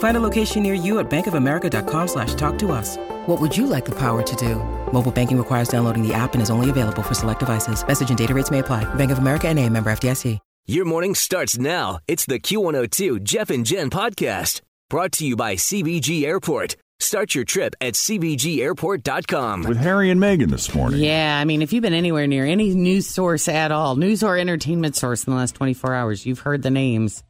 Find a location near you at bankofamerica.com slash talk to us. What would you like the power to do? Mobile banking requires downloading the app and is only available for select devices. Message and data rates may apply. Bank of America and a member FDIC. Your morning starts now. It's the Q102 Jeff and Jen podcast brought to you by CVG Airport. Start your trip at CVGAirport.com. With Harry and Meghan this morning. Yeah, I mean, if you've been anywhere near any news source at all, news or entertainment source in the last 24 hours, you've heard the names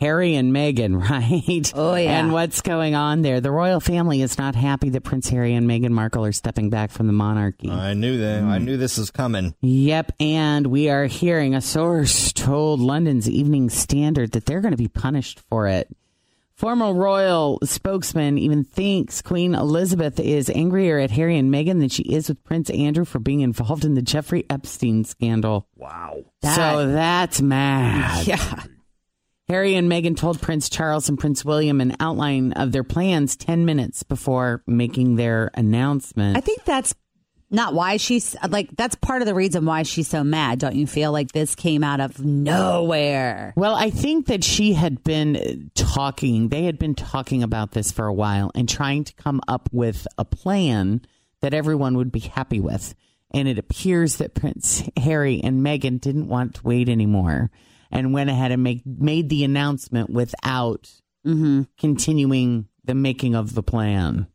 Harry and Meghan, right? Oh, yeah. And what's going on there? The royal family is not happy that Prince Harry and Meghan Markle are stepping back from the monarchy. I knew that. I knew this was coming. Yep, and we are hearing a source told London's Evening Standard that they're going to be punished for it. Former royal spokesman even thinks Queen Elizabeth is angrier at Harry and Meghan than she is with Prince Andrew for being involved in the Jeffrey Epstein scandal. Wow. so that's mad. Yeah. Harry and Meghan told Prince Charles and Prince William an outline of their plans 10 minutes before making their announcement. I think that's not why she's like, that's part of the reason why she's so mad. Don't you feel like this came out of nowhere? Well, I think that she had been talking, they had been talking about this for a while and trying to come up with a plan that everyone would be happy with. And it appears that Prince Harry and Meghan didn't want to wait anymore and went ahead and make, made the announcement without mm-hmm. continuing the making of the plan.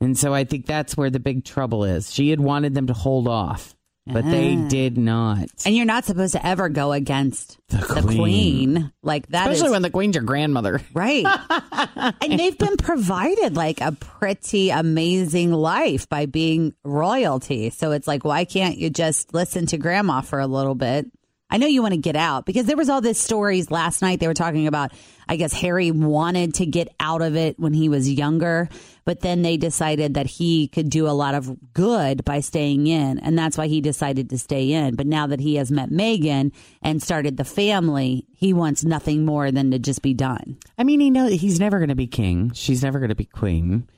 And so I think that's where the big trouble is. She had wanted them to hold off, but they did not. And you're not supposed to ever go against The the, queen. queen. Like that, Especially when the queen's your grandmother. right. and they've been provided like a pretty amazing life by being royalty. So it's like, why can't you just listen to grandma for a little bit? I know you want to get out because there was all these stories last night. They were talking about, I guess Harry wanted to get out of it when he was younger, but then they decided that he could do a lot of good by staying in. And that's why he decided to stay in. But now that he has met Meghan and started the family, he wants nothing more than to just be done. I mean, he knows he's never going to be king. She's never going to be queen.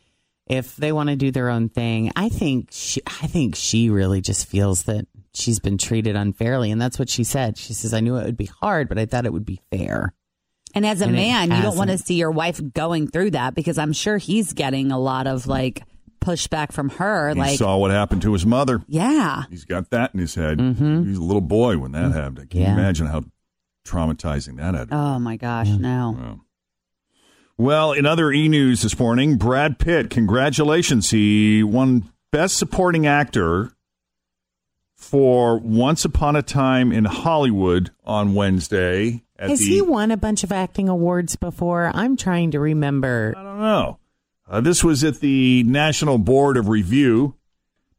If they want to do their own thing, I think she, I think she really just feels that she's been treated unfairly, and that's what she said. She says, "I knew it would be hard, but I thought it would be fair." And as a And man, you don't want to see your wife going through that because I'm sure he's getting a lot of like pushback from her. He like, saw what happened to his mother. yeah, He's got that in his head. Mm-hmm. He's a little boy when that mm-hmm. happened. Can Yeah. you imagine how traumatizing that had oh my gosh, no. Well, in other e news this morning, Brad Pitt, congratulations. He won Best Supporting Actor for Once Upon a Time in Hollywood on Wednesday. At Has the, he won a bunch of acting awards before? I'm trying to remember. I don't know. Uh, this was at the National Board of Review.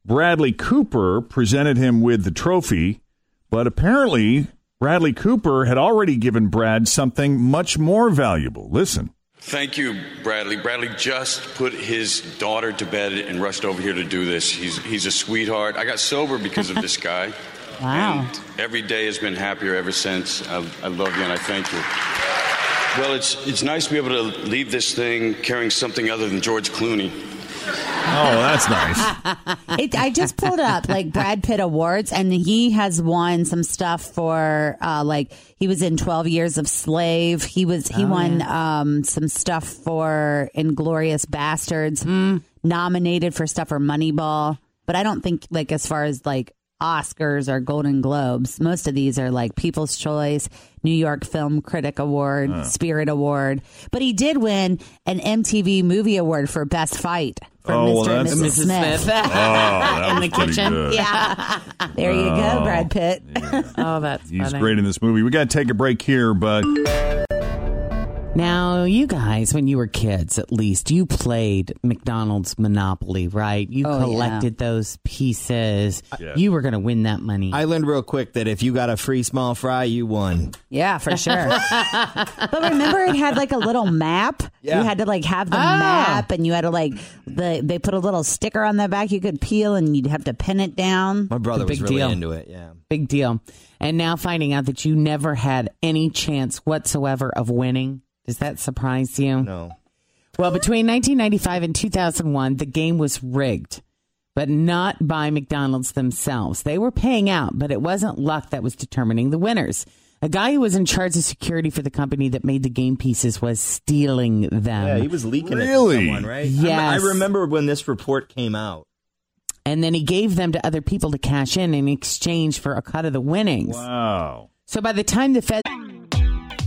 Bradley Cooper presented him with the trophy, but apparently Bradley Cooper had already given Brad something much more valuable. Listen. Thank you, Bradley. Bradley just put his daughter to bed and rushed over here to do this. He's he's a sweetheart. I got sober because of this guy. Wow. And every day has been happier ever since. I, I love you and I thank you. Well, it's it's nice to be able to leave this thing carrying something other than George Clooney. Oh, that's nice. It, I just pulled up like Brad Pitt awards, and he has won some stuff for uh, like he was in Twelve Years of Slave. He was he won um, some stuff for Inglourious Basterds. Nominated for stuff for Moneyball, but I don't think like as far as like Oscars or Golden Globes. Most of these are like People's Choice, New York Film Critic Award, Spirit Award. But he did win an MTV Movie Award for Best Fight for Oh, well, Mr. and that's- Mrs. Smith. Oh, that In the kitchen. good. Yeah. There you go, Brad Pitt. Oh, that's He's funny. great in this movie. We got to take a break here, but Now, you guys, when you were kids, at least, you played McDonald's Monopoly, right? You Oh, yeah. collected those pieces. Yeah. You were going to win that money. I learned real quick that if you got a free small fry, you won. Yeah, for sure. but remember, it had like a little map. Yeah. You had to like have the Oh. map, and you had to like the they put a little sticker on the back you could peel, and you'd have to pin it down. My brother was big really deal. into it. Yeah. Big deal. And now finding out that you never had any chance whatsoever of winning. Does that surprise you? No. Well, between 1995 and 2001, the game was rigged, but not by McDonald's themselves. They were paying out, but it wasn't luck that was determining the winners. A guy who was in charge of security for the company that made the game pieces was stealing them. Yeah, he was leaking Really? it to someone, right? Yes. I, I remember when this report came out. and then he gave them to other people to cash in in exchange for a cut of the winnings. wow. So by the time the Fed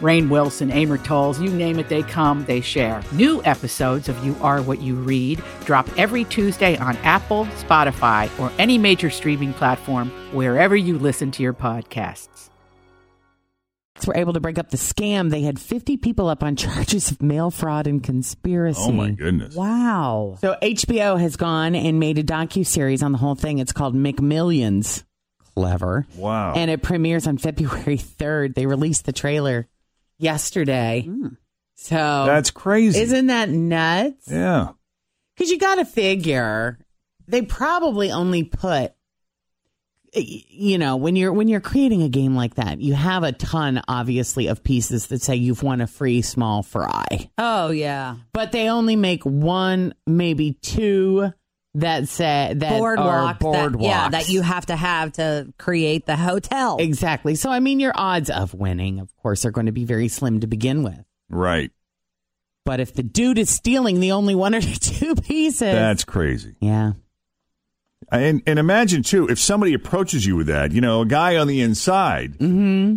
Rainn Wilson, Amor Towles, you name it, they come, they share. New episodes of You Are What You Read drop every Tuesday on Apple, Spotify, or any major streaming platform wherever you listen to your podcasts. were able to break up the scam, they had 50 people up on charges of mail fraud and conspiracy. Oh my goodness. Wow. So HBO has gone and made a docu series on the whole thing. It's called McMillions. Clever. Wow. And it premieres on February 3rd. They released the trailer yesterday. Hmm. So That's crazy. Isn't that nuts? yeah. Because you got to figure they probably only put, you know, when you're when you're creating a game like that, you have a ton, obviously, of pieces that say you've won a free small fry, Oh yeah. but they only make one, maybe two that say that are Boardwalk. that- yeah, that you have to have to create the hotel. exactly. So I mean, your odds of winning, of course, are going to be very slim to begin with. Right. But if the dude is stealing the only one or two pieces, That's crazy. yeah. And and imagine too if somebody approaches you with that, you know, a guy on the inside. Mm-hmm.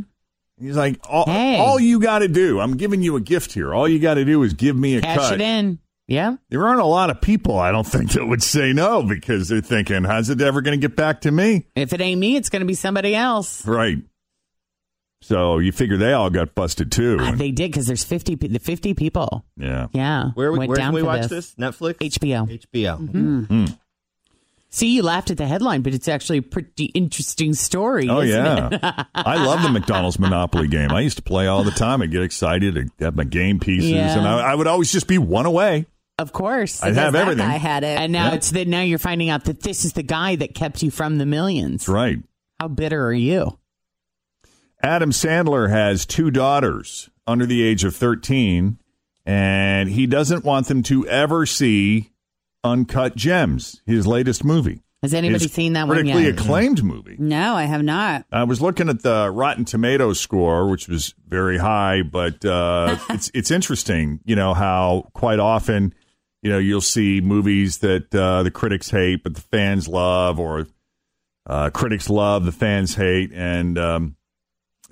He's like, all, Hey. all you got to do, I'm giving you a gift here. All you got to do is give me a Cash cut. it in. Yeah. There aren't a lot of people, I don't think, that would say no because they're thinking, how's it ever going to get back to me? If it ain't me, it's going to be somebody else. Right. So you figure they all got busted too. Uh, and- they did because there's 50, pe- the 50 people. yeah. Yeah. Where, went where down can we for watch this? Netflix? HBO. HBO. Mm-hmm. See, you laughed at the headline, but it's actually a pretty interesting story. Oh isn't yeah, it? I love the McDonald's Monopoly game. I used to play all the time. I'd get excited. I'd have my game pieces, Yeah. and I, I would always just be one away. of course. I'd have everything. I had it. and now Yeah. it's that now you're finding out that this is the guy that kept you from the millions. That's right. How bitter are you? Adam Sandler has two daughters under the age of 13, and he doesn't want them to ever see Uncut Gems, his latest movie. Has anybody His seen that one critically yet? acclaimed movie. no, I have not. I was looking at the Rotten Tomatoes score, which was very high, but uh, it's it's interesting, you know, how quite often, you know, you'll see movies that uh, the critics hate, but the fans love, or uh, critics love, the fans hate, and um,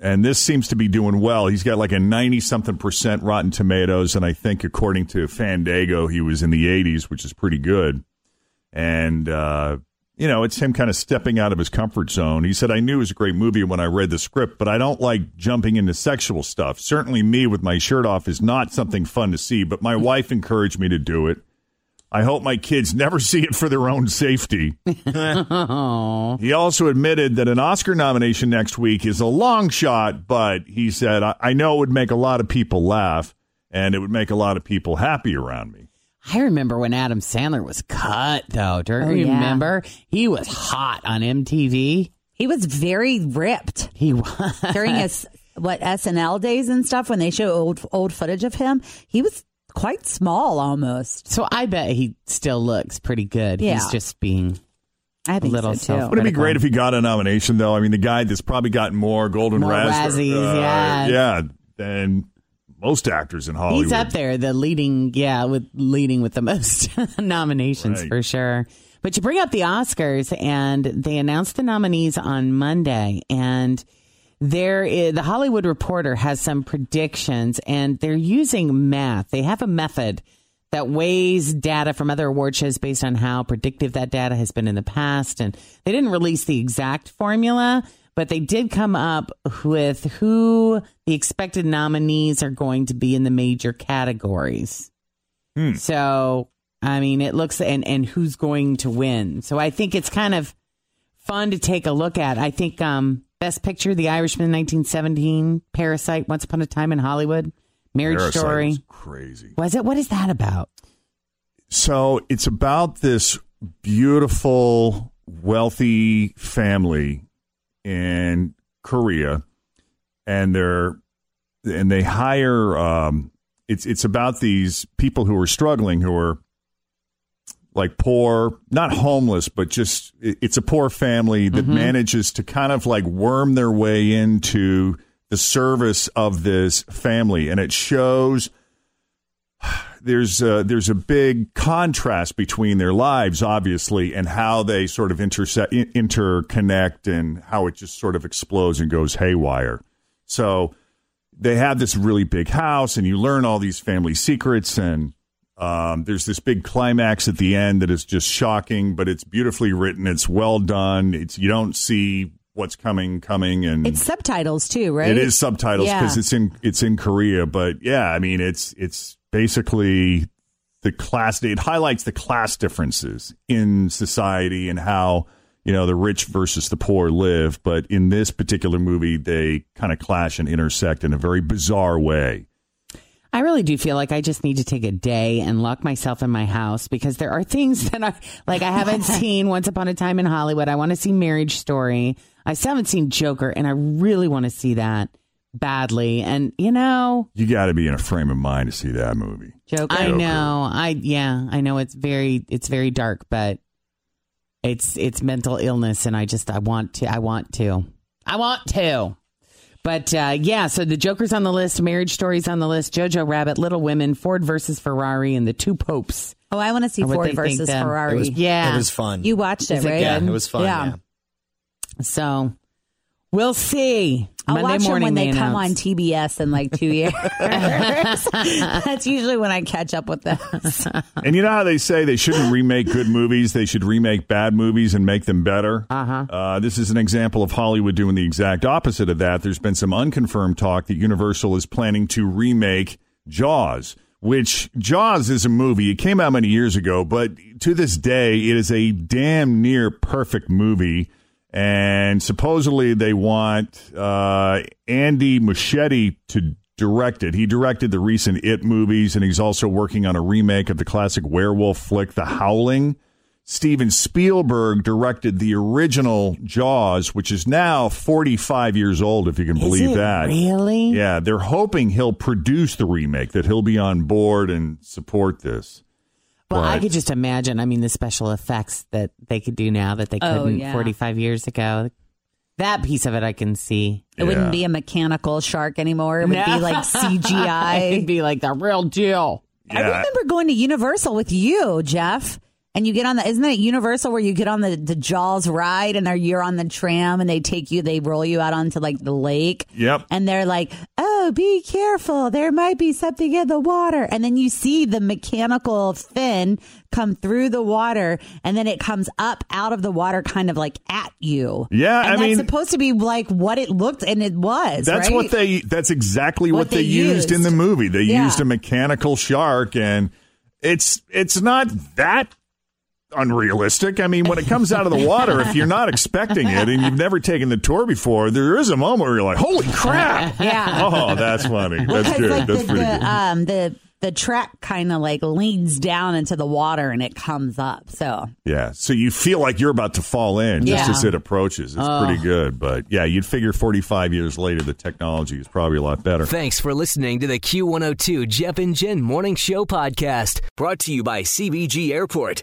and this seems to be doing well. He's got like a ninety something percent Rotten Tomatoes, and I think according to Fandango, he was in the eighties, which is pretty good, and. Uh, you know, it's him kind of stepping out of his comfort zone. He said, I knew it was a great movie when I read the script, but I don't like jumping into sexual stuff. Certainly, me with my shirt off is not something fun to see, but my wife encouraged me to do it. I hope my kids never see it for their own safety. he also admitted that an Oscar nomination next week is a long shot, but he said, I, I know it would make a lot of people laugh and it would make a lot of people happy around me. I remember when Adam Sandler was cut, though. Do oh, you Oh, yeah. remember? He was hot on MTV. He was very ripped He was. during his what SNL days and stuff when they show old old footage of him. He was quite small almost. So I bet he still looks pretty good. Yeah. He's just being I think little so too. self- Wouldn't it be great if he got a nomination, though? I mean, the guy that's probably gotten more Golden More Razz- Razzies, uh, yeah. yeah, than most actors in Hollywood. He's up there, the leading, yeah, with leading with the most nominations Right. for sure. But you bring up the Oscars, and they announced the nominees on Monday, and there is, the Hollywood Reporter has some predictions, and they're using math. They have a method that weighs data from other award shows based on how predictive that data has been in the past, and they didn't release the exact formula. But they did come up with who the expected nominees are going to be in the major categories. So, I mean, it looks and and who's going to win. So, I think it's kind of fun to take a look at. I think um Best Picture, The Irishman, 1917, Parasite, Once Upon a Time in Hollywood, Marriage Parasite Story. was crazy. Was it? What is that about? So it's about this beautiful, wealthy family in Korea, and they're and they hire. Um, it's it's about these people who are struggling, who are like poor, not homeless, but just it's a poor family that mm-hmm. manages to kind of like worm their way into the service of this family, and it shows there's a, there's a big contrast between their lives, obviously, and how they sort of intersect, interconnect, and how it just sort of explodes and goes haywire. So they have this really big house, and you learn all these family secrets, and um, there's this big climax at the end that is just shocking, but it's beautifully written. It's well done. It's you don't see what's coming coming, and It's subtitles too, right? it is subtitles Yeah. because it's in it's in Korea, but yeah, I mean it's it's basically the class. It highlights the class differences in society and how you know the rich versus the poor live. But in this particular movie, they kind of clash and intersect in a very bizarre way. I really do feel like I just need to take a day and lock myself in my house because there are things that I like I haven't seen Once Upon a Time in Hollywood. I want to see Marriage Story. I still haven't seen Joker and I really want to see that badly. And you know, You got to be in a frame of mind to see that movie. Joker. I know. I yeah, I know it's very it's very dark, but it's it's mental illness and I just I want to I want to. I want to. But uh, yeah, so the Joker's on the list, Marriage Stories on the list, Jojo Rabbit, Little Women, Ford versus Ferrari, and the Two Popes. Oh, I want to see Ford versus then. Ferrari. It was, Yeah. It was fun. you watched it, Is it right? yeah, it was fun. Yeah. Yeah. So we'll see. I'll Monday watch them when they come on. TBS in like two years. That's usually when I catch up with this. And you know how they say they shouldn't remake good movies; they should remake bad movies and make them better. Uh-huh. This is an example of Hollywood doing the exact opposite of that. There's been some unconfirmed talk that Universal is planning to remake Jaws. Which Jaws is a movie. It came out many years ago, but to this day, it is a damn near perfect movie. And supposedly they want uh, Andy Muschietti to direct it. He directed the recent It movies, and he's also working on a remake of the classic werewolf flick, The Howling. Steven Spielberg directed the original Jaws, which is now 45 years old, if you can believe Is it that. Really? Yeah, they're hoping he'll produce the remake, that he'll be on board and support this. Well, I could just imagine. I mean, the special effects that they could do now that they Oh, couldn't yeah. 45 years ago. That piece of it I can see. It wouldn't be a mechanical shark anymore. It would be like CGI. It'd be like the real deal. I remember going to Universal with you, Jeff. And you get on the isn't that Universal where you get on the, the Jaws ride and there you're on the tram and they take you they roll you out onto like the lake. Yep. And they're like, "Oh, be careful. There might be something in the water." And then you see the mechanical fin come through the water and then it comes up out of the water kind of like at you. Yeah, and I that's mean- supposed to be like what it looked and it was. That's right? what they. That's exactly what, What they, they used. in the movie. They Yeah. used a mechanical shark, and it's it's not that unrealistic. I mean, when it comes out of the water, if you're not expecting it and you've never taken the tour before, there is a moment where you're like, "Holy crap!" Yeah. Oh, that's funny. That's Because, good. like That's the, pretty the, good. um the the track kind of like leans down into the water and it comes up. So Yeah, so you feel like you're about to fall in just Yeah. as it approaches. It's Oh. pretty good, but yeah, you'd figure 45 years later the technology is probably a lot better. Thanks for listening to the Q102 Jeff and Jen Morning Show podcast, brought to you by CVG Airport.